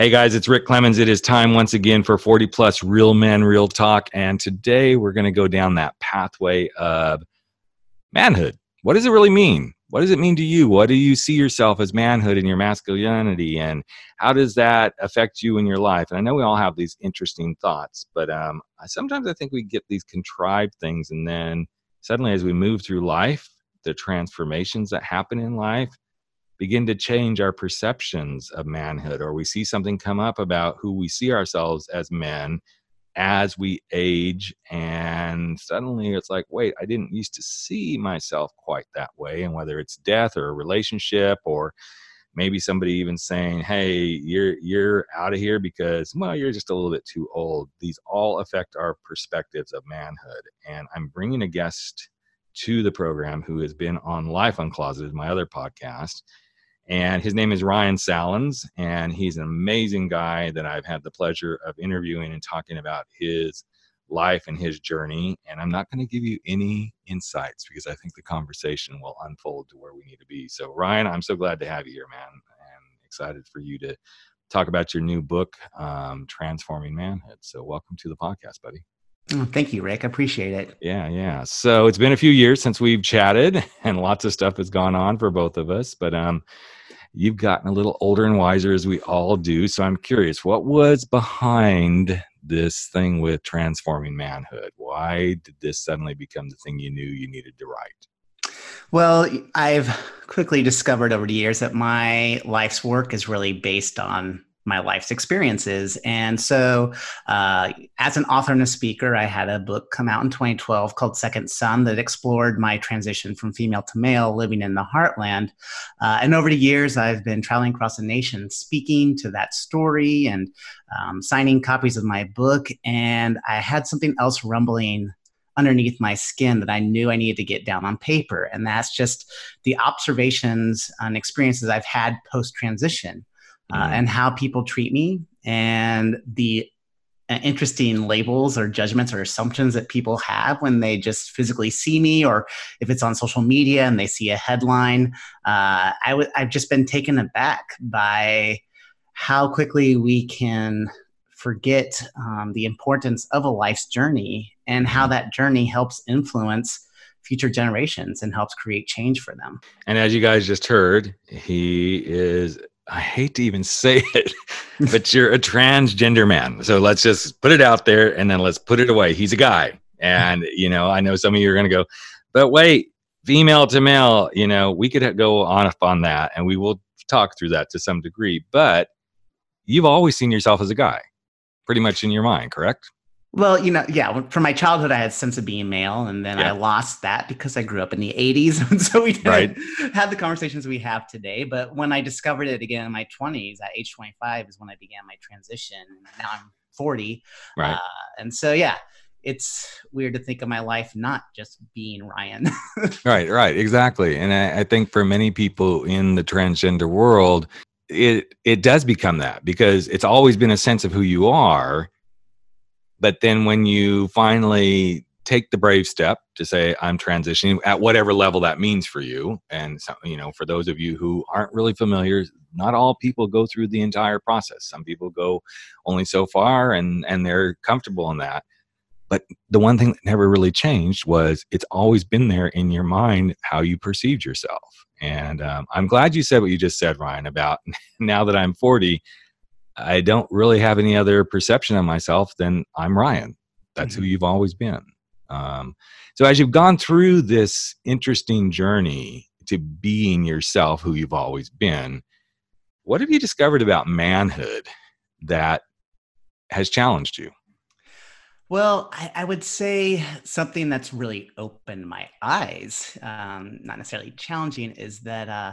Hey guys, it's Rick Clemens. It is time once again for 40 plus real men, real talk. And today we're going to go down that pathway of manhood. What does it really mean? What does it mean to you? What do you see yourself as manhood and your masculinity? And how does that affect you in your life? And I know we all have these interesting thoughts, but um, sometimes I think we get these contrived things. And then suddenly, as we move through life, the transformations that happen in life, begin to change our perceptions of manhood, or we see something come up about who we see ourselves as men as we age. And suddenly it's like, wait, I didn't used to see myself quite that way. And whether it's death or a relationship or maybe somebody even saying hey you're you're out of here because well you're just a little bit too old these all affect our perspectives of manhood and i'm bringing a guest to the program who has been on life uncloseted my other podcast and his name is Ryan Sallans, and he's an amazing guy that I've had the pleasure of interviewing and talking about his life and his journey. And I'm not going to give you any insights because I think the conversation will unfold to where we need to be. So, Ryan, I'm so glad to have you here, man, and excited for you to talk about your new book, um, Transforming Manhood. So, welcome to the podcast, buddy. Oh, thank you, Rick. I appreciate it. Yeah, yeah. So it's been a few years since we've chatted, and lots of stuff has gone on for both of us. But um, you've gotten a little older and wiser as we all do. So I'm curious, what was behind this thing with transforming manhood? Why did this suddenly become the thing you knew you needed to write? Well, I've quickly discovered over the years that my life's work is really based on my life's experiences. And so, uh, as an author and a speaker, I had a book come out in 2012 called Second Son that explored my transition from female to male living in the heartland. Uh, and over the years, I've been traveling across the nation speaking to that story and um, signing copies of my book. And I had something else rumbling underneath my skin that I knew I needed to get down on paper. And that's just the observations and experiences I've had post transition uh, and how people treat me and the uh, interesting labels or judgments or assumptions that people have when they just physically see me or if it's on social media and they see a headline uh, i w- i've just been taken aback by how quickly we can forget um, the importance of a life's journey and how mm-hmm. that journey helps influence future generations and helps create change for them. And as you guys just heard, he is I hate to even say it, but you're a transgender man. So let's just put it out there and then let's put it away. He's a guy. And, you know, I know some of you are going to go, but wait, female to male, you know, we could go on on that and we will talk through that to some degree. But you've always seen yourself as a guy, pretty much in your mind, correct? Well, you know, yeah, from my childhood, I had a sense of being male, and then yeah. I lost that because I grew up in the 80s. And so we didn't right. have the conversations we have today. But when I discovered it again in my 20s, at age 25 is when I began my transition. Now I'm 40. Right. Uh, and so, yeah, it's weird to think of my life not just being Ryan. right, right, exactly. And I, I think for many people in the transgender world, it it does become that because it's always been a sense of who you are but then when you finally take the brave step to say i'm transitioning at whatever level that means for you and so, you know for those of you who aren't really familiar not all people go through the entire process. Some people go only so far and and they're comfortable in that. But the one thing that never really changed was it's always been there in your mind how you perceived yourself. And um, i'm glad you said what you just said ryan about now that i'm 40 I don't really have any other perception of myself than I'm Ryan. That's mm-hmm. who you've always been. Um, so as you've gone through this interesting journey to being yourself, who you've always been, what have you discovered about manhood that has challenged you? Well, I, I, would say something that's really opened my eyes, um, not necessarily challenging, is that uh,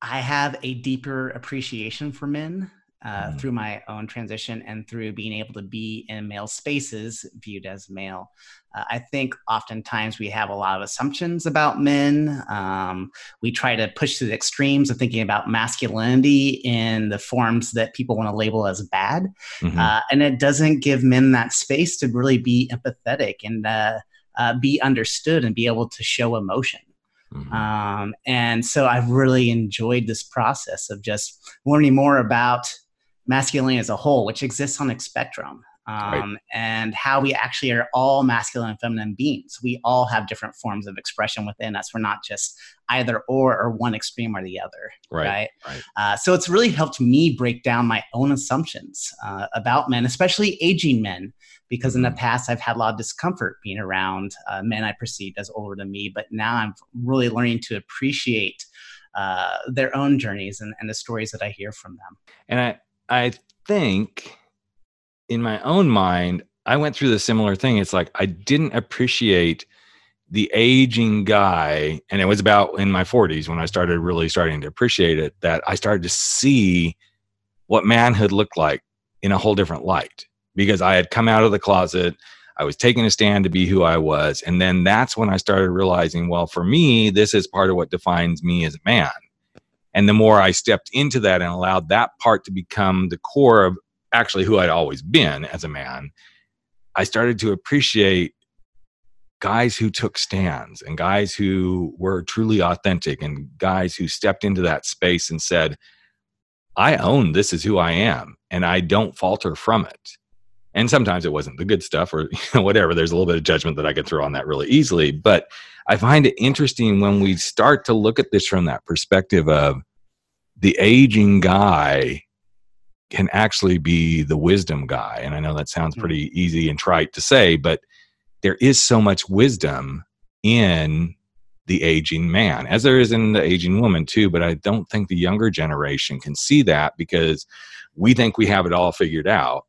I have a deeper appreciation for men uh, mm. through my own transition and through being able to be in male spaces viewed as male. Uh, I think oftentimes we have a lot of assumptions about men. Um, we try to push to the extremes of thinking about masculinity in the forms that people want to label as bad. Mm-hmm. Uh, and it doesn't give men that space to really be empathetic and uh, uh, be understood and be able to show emotion. Mm-hmm. Um, and so I've really enjoyed this process of just learning more about masculinity as a whole, which exists on a spectrum um, right. and how we actually are all masculine and feminine beings. We all have different forms of expression within us. We're not just either or or one extreme or the other. Right. Right. right. Uh, so it's really helped me break down my own assumptions uh, about men, especially aging men, because in the mm-hmm. past I've had a lot of discomfort being around uh, men I perceived as older than me. But now I'm really learning to appreciate. Uh, their own journeys and, and the stories that I hear from them. And I, I think in my own mind, I went through the similar thing. It's like I didn't appreciate the aging guy, and it was about in my 40s when I started really starting to appreciate it that I started to see what manhood looked like in a whole different light because I had come out of the closet. I was taking a stand to be who I was. And then that's when I started realizing, well, for me, this is part of what defines me as a man. And the more I stepped into that and allowed that part to become the core of actually who I'd always been as a man, I started to appreciate guys who took stands and guys who were truly authentic and guys who stepped into that space and said, I own this is who I am and I don't falter from it. And sometimes it wasn't the good stuff or you know, whatever. There's a little bit of judgment that I could throw on that really easily. But I find it interesting when we start to look at this from that perspective of the aging guy can actually be the wisdom guy. And I know that sounds hmm. pretty easy and trite to say, but there is so much wisdom in the aging man, as there is in the aging woman too. But I don't think the younger generation can see that because we think we have it all figured out.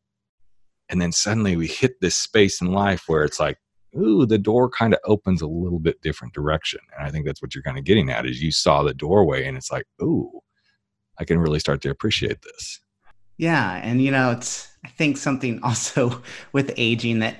And then suddenly we hit this space in life where it's like, ooh, the door kind of opens a little bit different direction. And I think that's what you're kind of getting at is you saw the doorway and it's like, ooh, I can really start to appreciate this. Yeah, and you know, it's I think something also with aging that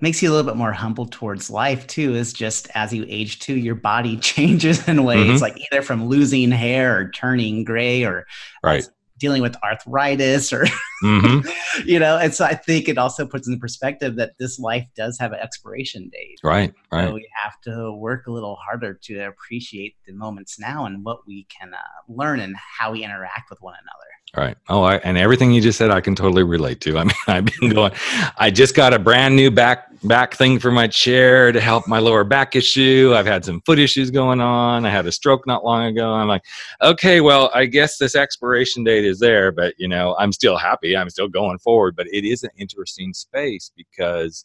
makes you a little bit more humble towards life too is just as you age too your body changes in ways mm-hmm. like either from losing hair or turning gray or right. Dealing with arthritis or mm-hmm. you know and so i think it also puts in perspective that this life does have an expiration date. Right right. so we have to work a little harder to appreciate the moments now and what we can uh, learn and how we interact with one another Right. Oh, I, and everything you just said, I can totally relate to. I mean, I've been going. I just got a brand new back back thing for my chair to help my lower back issue. I've had some foot issues going on. I had a stroke not long ago. I'm like, okay, well, I guess this expiration date is there, but you know, I'm still happy. I'm still going forward. But it is an interesting space because,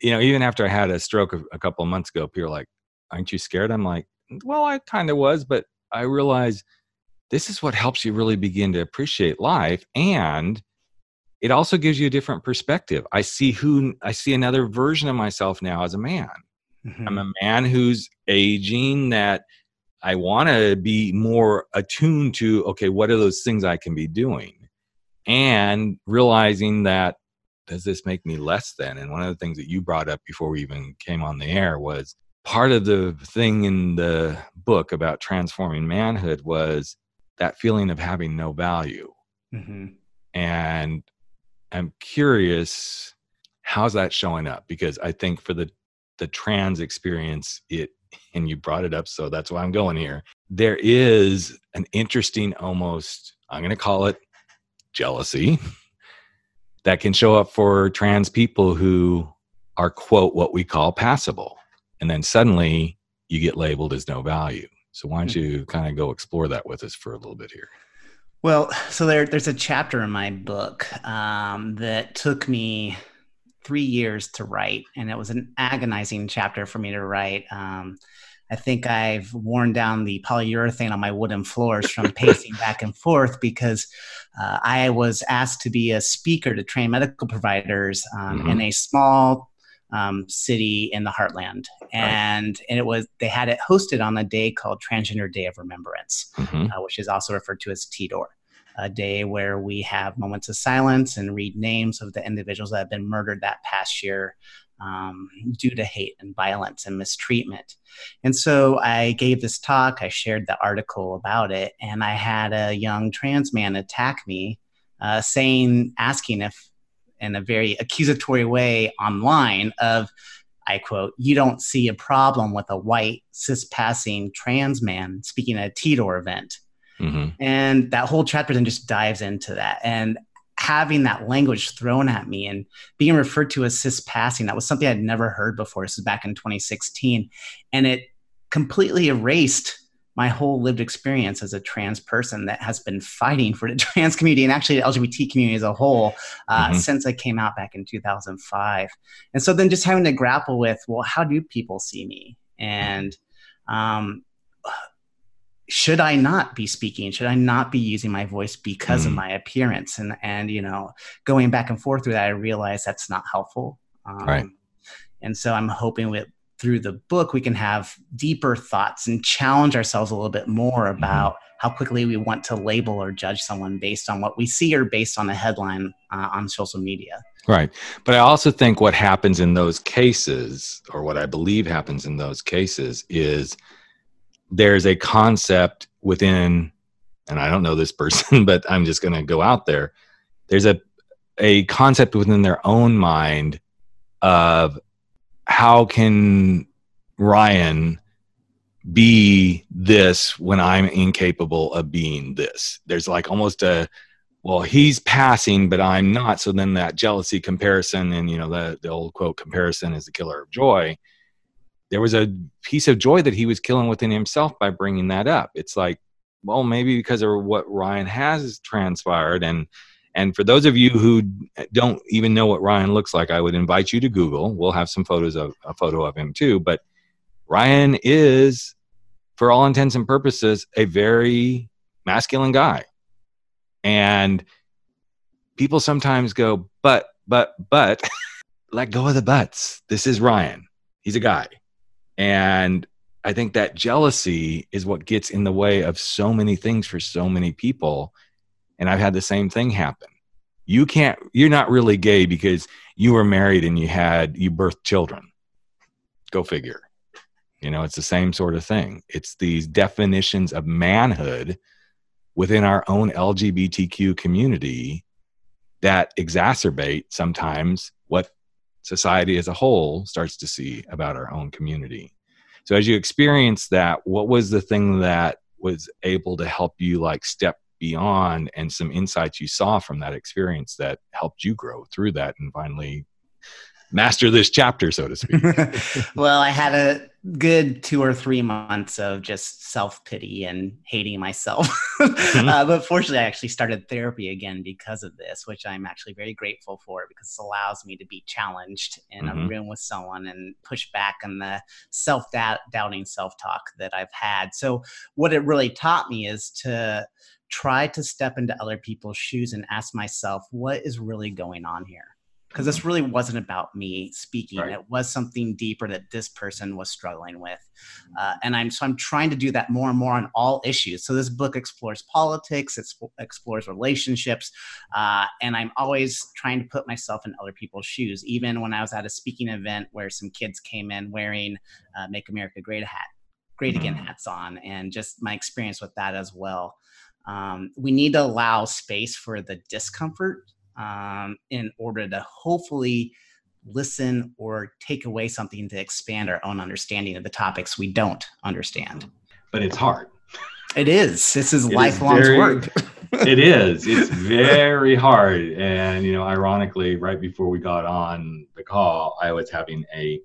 you know, even after I had a stroke a, a couple of months ago, people are like, "Aren't you scared?" I'm like, "Well, I kind of was, but I realized." This is what helps you really begin to appreciate life and it also gives you a different perspective. I see who i see another version of myself now as a man. Mm-hmm. i'm a man who's aging that i want to be more attuned to okay what are those things i can be doing? And realizing that does this make me less than? And one of the things that you brought up before we even came on the air was part of the thing in the book about transforming manhood was that feeling of having no value. Mm-hmm. And I'm curious, how's that showing up? Because I think for the the trans experience, it and you brought it up, so that's why I'm going here. There is an interesting, almost I'm going to call it jealousy that can show up for trans people who are quote what we call passable, and then suddenly you get labeled as no value. So why don't mm. you kind of go explore that with us for a little bit here? Well, so there, there's a chapter in my book um, that took me three years to write, and it was an agonizing chapter for me to write. Um, I think I've worn down the polyurethane on my wooden floors from pacing back and forth because uh, I was asked to be a speaker to train medical providers um, mm-hmm. in a small um, city in the heartland, and right. and it was they had it hosted on a day called Transgender Day of Remembrance, mm-hmm. uh, which is also referred to as TDOR, a day where we have moments of silence and read names of the individuals that have been murdered that past year um, due to hate and violence and mistreatment. And so I gave this talk, I shared the article about it, and I had a young trans man attack me, uh, saying, asking if in a very accusatory way online of I quote, you don't see a problem with a white cis passing trans man speaking at a TDOR event. Mm-hmm. And that whole chapter then just dives into that. And having that language thrown at me and being referred to as cis passing, that was something I'd never heard before. This was back in 2016. And it completely erased my whole lived experience as a trans person that has been fighting for the trans community and actually the LGBT community as a whole uh, mm-hmm. since I came out back in 2005. And so then just having to grapple with, well, how do people see me? And um, should I not be speaking? Should I not be using my voice because mm. of my appearance? And and you know, going back and forth through that, I realized that's not helpful. Um, right. And so I'm hoping with through the book we can have deeper thoughts and challenge ourselves a little bit more mm-hmm. about mm-hmm. how quickly we want to label or judge someone based on what we see or based on a headline uh, on social media. Right. But I also think what happens in those cases, or what I believe happens in those cases, is there's a concept within, and I don't know this person, but I'm just going to go out there. There's a a concept within their own mind of how can Ryan be this when I'm incapable of being this? There's like almost a well, he's passing, but I'm not. So then that jealousy comparison, and you know the the old quote, "Comparison is the killer of joy." There was a piece of joy that he was killing within himself by bringing that up. It's like, well, maybe because of what Ryan has transpired, and and for those of you who don't even know what Ryan looks like, I would invite you to Google. We'll have some photos of a photo of him too. But Ryan is, for all intents and purposes, a very masculine guy. And people sometimes go, but, but, but, let go of the buts. This is Ryan. He's a guy. And I think that jealousy is what gets in the way of so many things for so many people and I've had the same thing happen. You can't, you're not really gay because you were married and you had, you birthed children. Go figure. You know, it's the same sort of thing. It's these definitions of manhood within our own LGBTQ community that exacerbate sometimes what society as a whole starts to see about our own community. So as you experience that, what was the thing that was able to help you like step beyond and some insights you saw from that experience that helped you grow through that and finally master this chapter so to speak well i had a good two or three months of just self-pity and hating myself mm-hmm. uh, but fortunately i actually started therapy again because of this which i'm actually very grateful for because it allows me to be challenged in mm-hmm. a room with someone and push back on the self-doubting self-talk that i've had so what it really taught me is to try to step into other people's shoes and ask myself, what is really going on here? Because this mm-hmm. really wasn't about me speaking. Right. It was something deeper that this person was struggling with, uh, and I'm so I'm trying to do that more and more on all issues. So this book explores politics, it explores relationships, uh, and I'm always trying to put myself in other people's shoes. Even when I was at a speaking event where some kids came in wearing uh, "Make America Great" hat, great again mm-hmm. hats on, and just my experience with that as well um, we need to allow space for the discomfort um, in order to hopefully listen or take away something to expand our own understanding of the topics we don't understand. But it's hard. It is. This is it lifelong is very, work. it is. It's very hard. And, you know, ironically, right before we got on the call, I was having a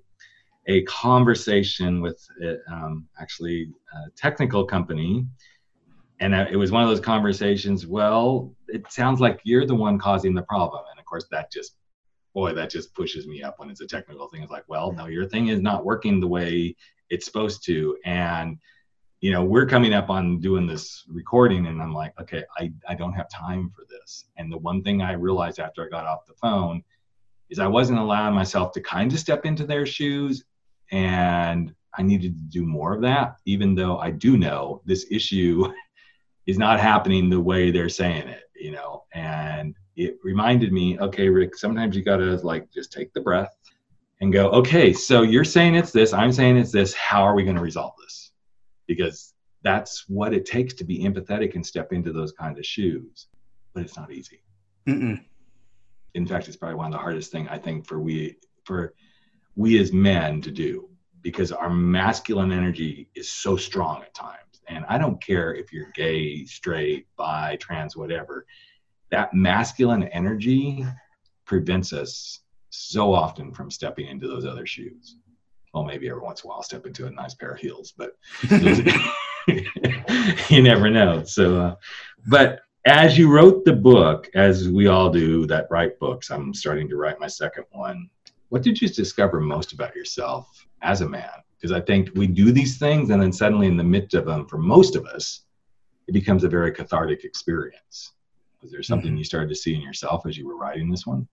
a conversation with uh, um, actually a technical company and uh, it was one of those conversations well it sounds like you're the one causing the problem. And of course that just boy that just pushes me up when it's a technical thing. It's like well no your thing is not working the way it's supposed to. And you know we're coming up on doing this recording and i'm like okay i, I don't have time for this. And the one thing i realized after i got off the phone is i wasn't allowing myself to kind of step into their shoes. And i needed to do more of that even though i do know this issue is not happening the way they're saying it, you know. And it reminded me, okay, Rick, sometimes you got to like just take the breath and go, okay, so you're saying it's this, I'm saying it's this. How are we going to resolve this? Because that's what it takes to be empathetic and step into those kind of shoes. But it's not easy. Mm-mm. In fact, it's probably one of the hardest thing I think for we for we as men to do because our masculine energy is so strong at times and I don't care if you're gay, straight, bi, trans, whatever. that masculine energy prevents us so often from stepping into those other shoes. Well, maybe every once in a while, step into a nice pair of heels, but you never know. So, uh, but as you wrote the book, as we all do that write books, I'm starting to write my second one. What did you discover most about yourself as a man? Because I think we do these things, and then suddenly, in the midst of them, for most of us, it becomes a very cathartic experience. Was there something mm-hmm. you started to see in yourself as you were writing this one?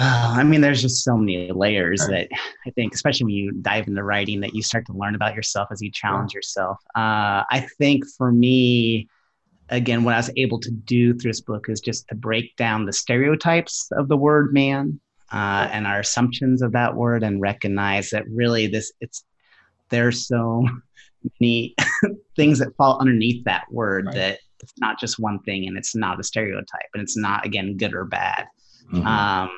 Oh, I mean, there's just so many layers right. that I think, especially when you dive into writing, that you start to learn about yourself as you challenge yeah. yourself. Uh, I think for me, again, what I was able to do through this book is just to break down the stereotypes of the word man uh, and our assumptions of that word, and recognize that really this it's there's so many things that fall underneath that word right. that it's not just one thing, and it's not a stereotype, and it's not again good or bad. Mm-hmm. Um,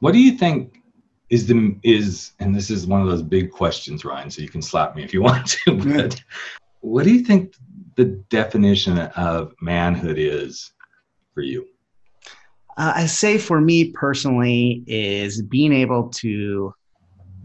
what do you think is the is and this is one of those big questions, Ryan, so you can slap me if you want to, but what do you think the definition of manhood is for you? Uh, I say for me personally is being able to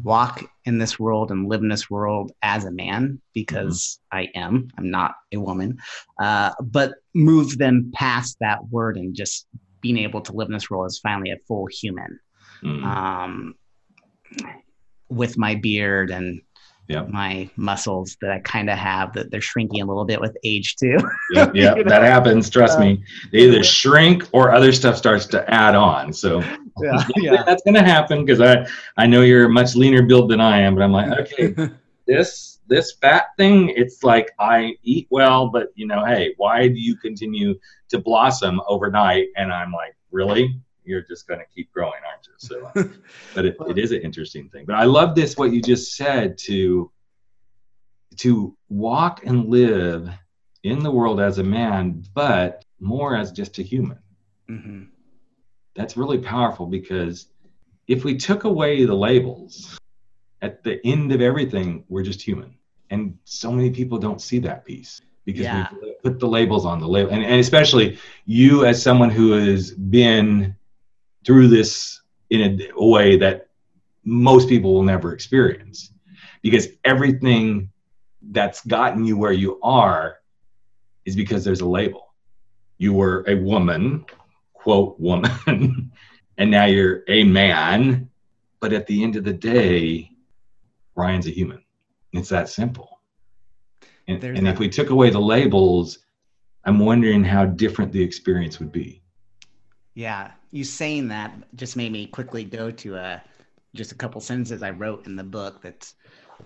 walk in this world and live in this world as a man because mm-hmm. I am. I'm not a woman, uh, but move them past that word and just being able to live in this world as finally a full human mm. um, with my beard and yep. my muscles that I kind of have that they're shrinking a little bit with age too. yeah, yeah that happens. Trust uh, me. They either shrink or other stuff starts to add on. So yeah, yeah. that's going to happen because I, I know you're a much leaner build than I am, but I'm like, okay, this this fat thing, it's like I eat well, but you know, hey, why do you continue to blossom overnight? And I'm like, really? You're just going to keep growing, aren't you? So, but it, it is an interesting thing. But I love this what you just said to to walk and live in the world as a man, but more as just a human. Mm-hmm. That's really powerful because if we took away the labels, at the end of everything, we're just human. And so many people don't see that piece because yeah. we put the labels on the label. And, and especially you, as someone who has been through this in a, way that most people will never experience because everything that's gotten you where you are is because there's a label. You were a woman, quote, woman, and now you're a man. But at the end of the day, Ryan's a human. It's that simple. And, and if we took away the labels, I'm wondering how different the experience would be. Yeah, you saying that just made me quickly go to a uh, just a couple sentences I wrote in the book that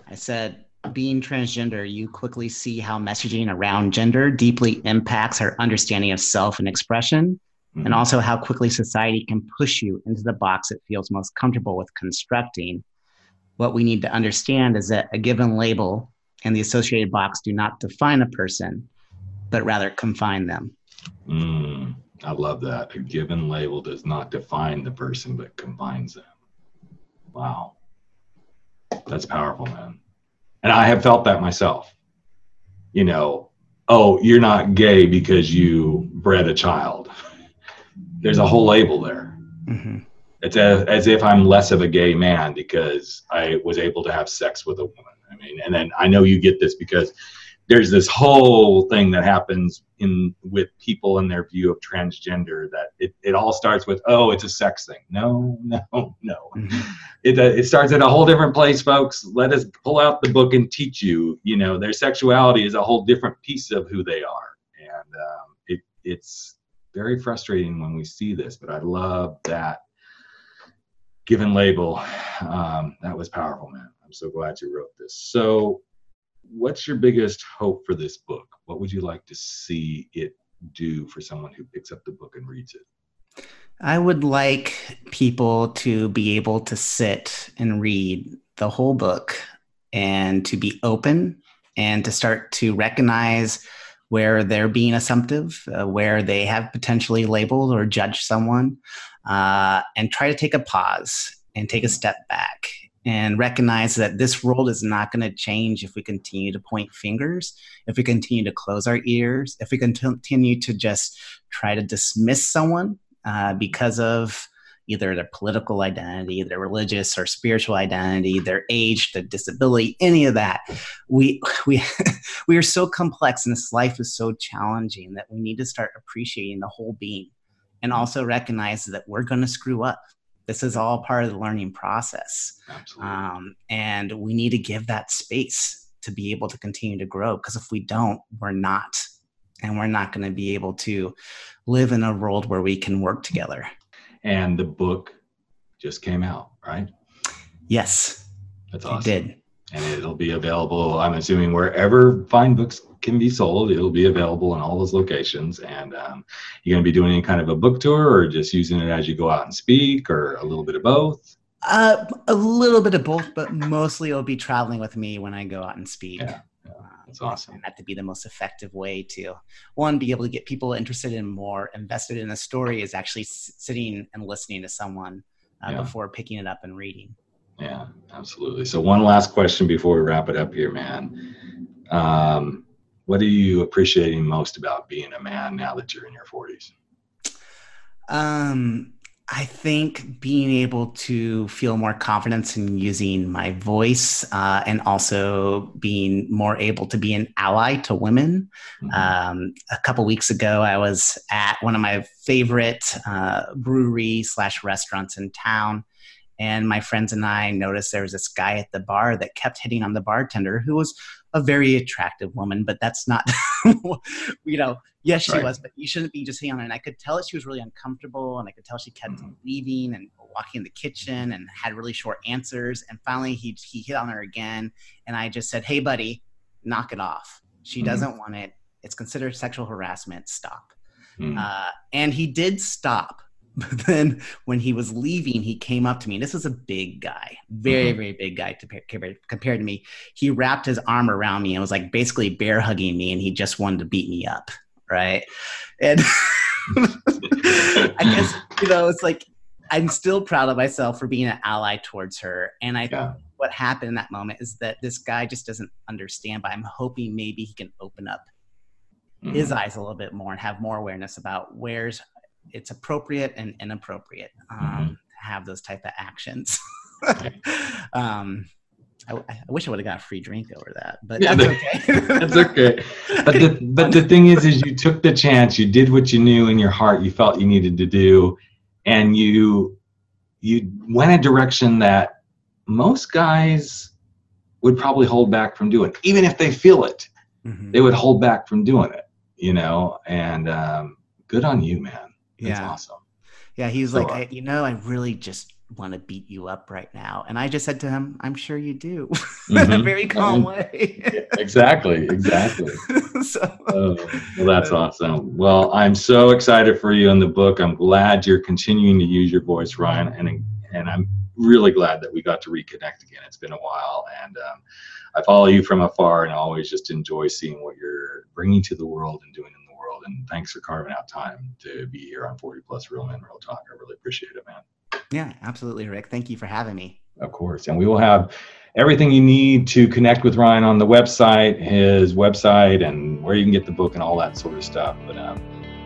I said being transgender, you quickly see how messaging around gender deeply impacts our understanding of self and expression, mm-hmm. and also how quickly society can push you into the box it feels most comfortable with constructing. What we need to understand is that a given label and the associated box do not define a person, but rather confine them. Mm. I love that. A given label does not define the person, but combines them. Wow. That's powerful, man. And I have felt that myself. You know, oh, you're not gay because you bred a child. There's a whole label there. Mm-hmm. It's as, as if I'm less of a gay man because I was able to have sex with a woman. I mean, and then I know you get this because there's this whole thing that happens in with people and their view of transgender that it, it all starts with oh it's a sex thing. No no no. Mm-hmm. it, uh, it starts at a whole different place folks. Let us pull out the book and teach you. You know their sexuality is a whole different piece of who they are. And um, it, it's very frustrating when we see this but i love that given label. Um, that was powerful man. I'm so glad you wrote this. So what's your biggest hope for this book? What would you like to see it do for someone who picks up the book and reads it? I would like people to be able to sit and read the whole book and to be open and to start to recognize where they're being assumptive, uh, where they have potentially labeled or judged someone, uh, and try to take a pause and take a step back and recognize that this world is not going to change if we continue to point fingers, if we continue to close our ears, if we continue to just try to dismiss someone uh, because of either their political identity, their religious or spiritual identity, their age, their disability, any of that. We we we are so complex and this life is so challenging that we need to start appreciating the whole being and also recognize that we're going to screw up. This is all part of the learning process. Um, and we need to give that space to be able to continue to grow because if we don't, we're not. And we're not going to be able to live in a world where we can work together and the book just came out, right? Yes, that's awesome. It did, and it'll be available. I'm assuming wherever fine books can be sold, it'll be available in all those locations. And um, you're going to be doing any kind of a book tour, or just using it as you go out and speak, or a little bit of both. Uh, a little bit of both, but mostly it'll be traveling with me when I go out and speak. Yeah. That's awesome. And that to be the most effective way to one be able to get people interested in more, invested in a story is actually sitting and listening to someone uh, yeah. before picking it up and reading. Yeah, absolutely. So one last question before we wrap it up here, man. Um, what are you appreciating most about being a man now that you're in your 40s? Um, I think being able to feel more confidence in using my voice uh, and also being more able to be an ally to women. Mm-hmm. Um, a couple weeks ago, I was at one of my favorite uh, brewery slash restaurants in town. And my friends and I noticed there was this guy at the bar that kept hitting on the bartender who was a very attractive woman, but that's not, you know, yes, she right. was, but you shouldn't be just hitting on her. And I could tell that she was really uncomfortable, and I could tell she kept mm-hmm. leaving and walking in the kitchen and had really short answers. And finally, he he hit on her again, and I just said, "Hey, buddy, knock it off. She mm-hmm. doesn't want it. It's considered sexual harassment. Stop." Mm-hmm. Uh, and he did stop but then when he was leaving, he came up to me. This was a big guy, very, mm-hmm. very big guy to, compared to me. He wrapped his arm around me and was like basically bear hugging me, and he just wanted to beat me up, right? And I guess you know it's like I'm still proud of myself for being an ally towards her. And I yeah. what happened in that moment is that this guy just doesn't understand. But I'm hoping maybe he can open up mm-hmm. his eyes a little bit more and have more awareness about where's it's appropriate and inappropriate um, mm-hmm. to have those type of actions. um, I, I, wish I would have got a free drink over that, but yeah, that's okay. that's okay. But the but the thing is, is you took the chance. You did what you knew in your heart you felt you needed to do, and you you went a direction that most guys would probably hold back from doing, even if they feel it. Mm-hmm. They would hold back from doing it, you know. And um, good on you, man. That's yeah. awesome. Yeah, he's so, like, uh, I, you know, I really just want to beat you up right now. And I just said to him, I'm sure you do. Mm-hmm. in a mm-hmm. very calm way. exactly, exactly. so, oh, well, that's awesome. Well, I'm so excited for you in the book. I'm glad you're continuing to use your voice, Ryan, and and I'm really glad that we got to reconnect again. It's been a while, and um, I follow you from afar, and always just enjoy seeing what you're bringing to the world and doing and thanks for carving out time to be here on 40 Plus Real Men Real Talk. I really appreciate it, man. Yeah, absolutely, Rick. Thank you for having me. Of course. And we will have everything you need to connect with Ryan on the website, his website, and where you can get the book and all that sort of stuff. But um,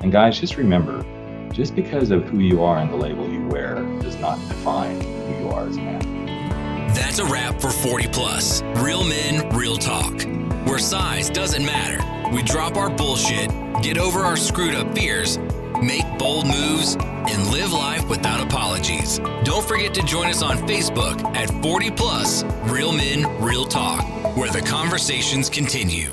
and guys, just remember, just because of who you are and the label you wear does not define who you are as a man. That's a wrap for 40 Plus. Real men, real talk. Where size doesn't matter. We drop our bullshit get over our screwed up fears, make bold moves, and live life without apologies. Don't forget to join us on Facebook at 40 Plus Real Men, Real Talk, where the conversations continue.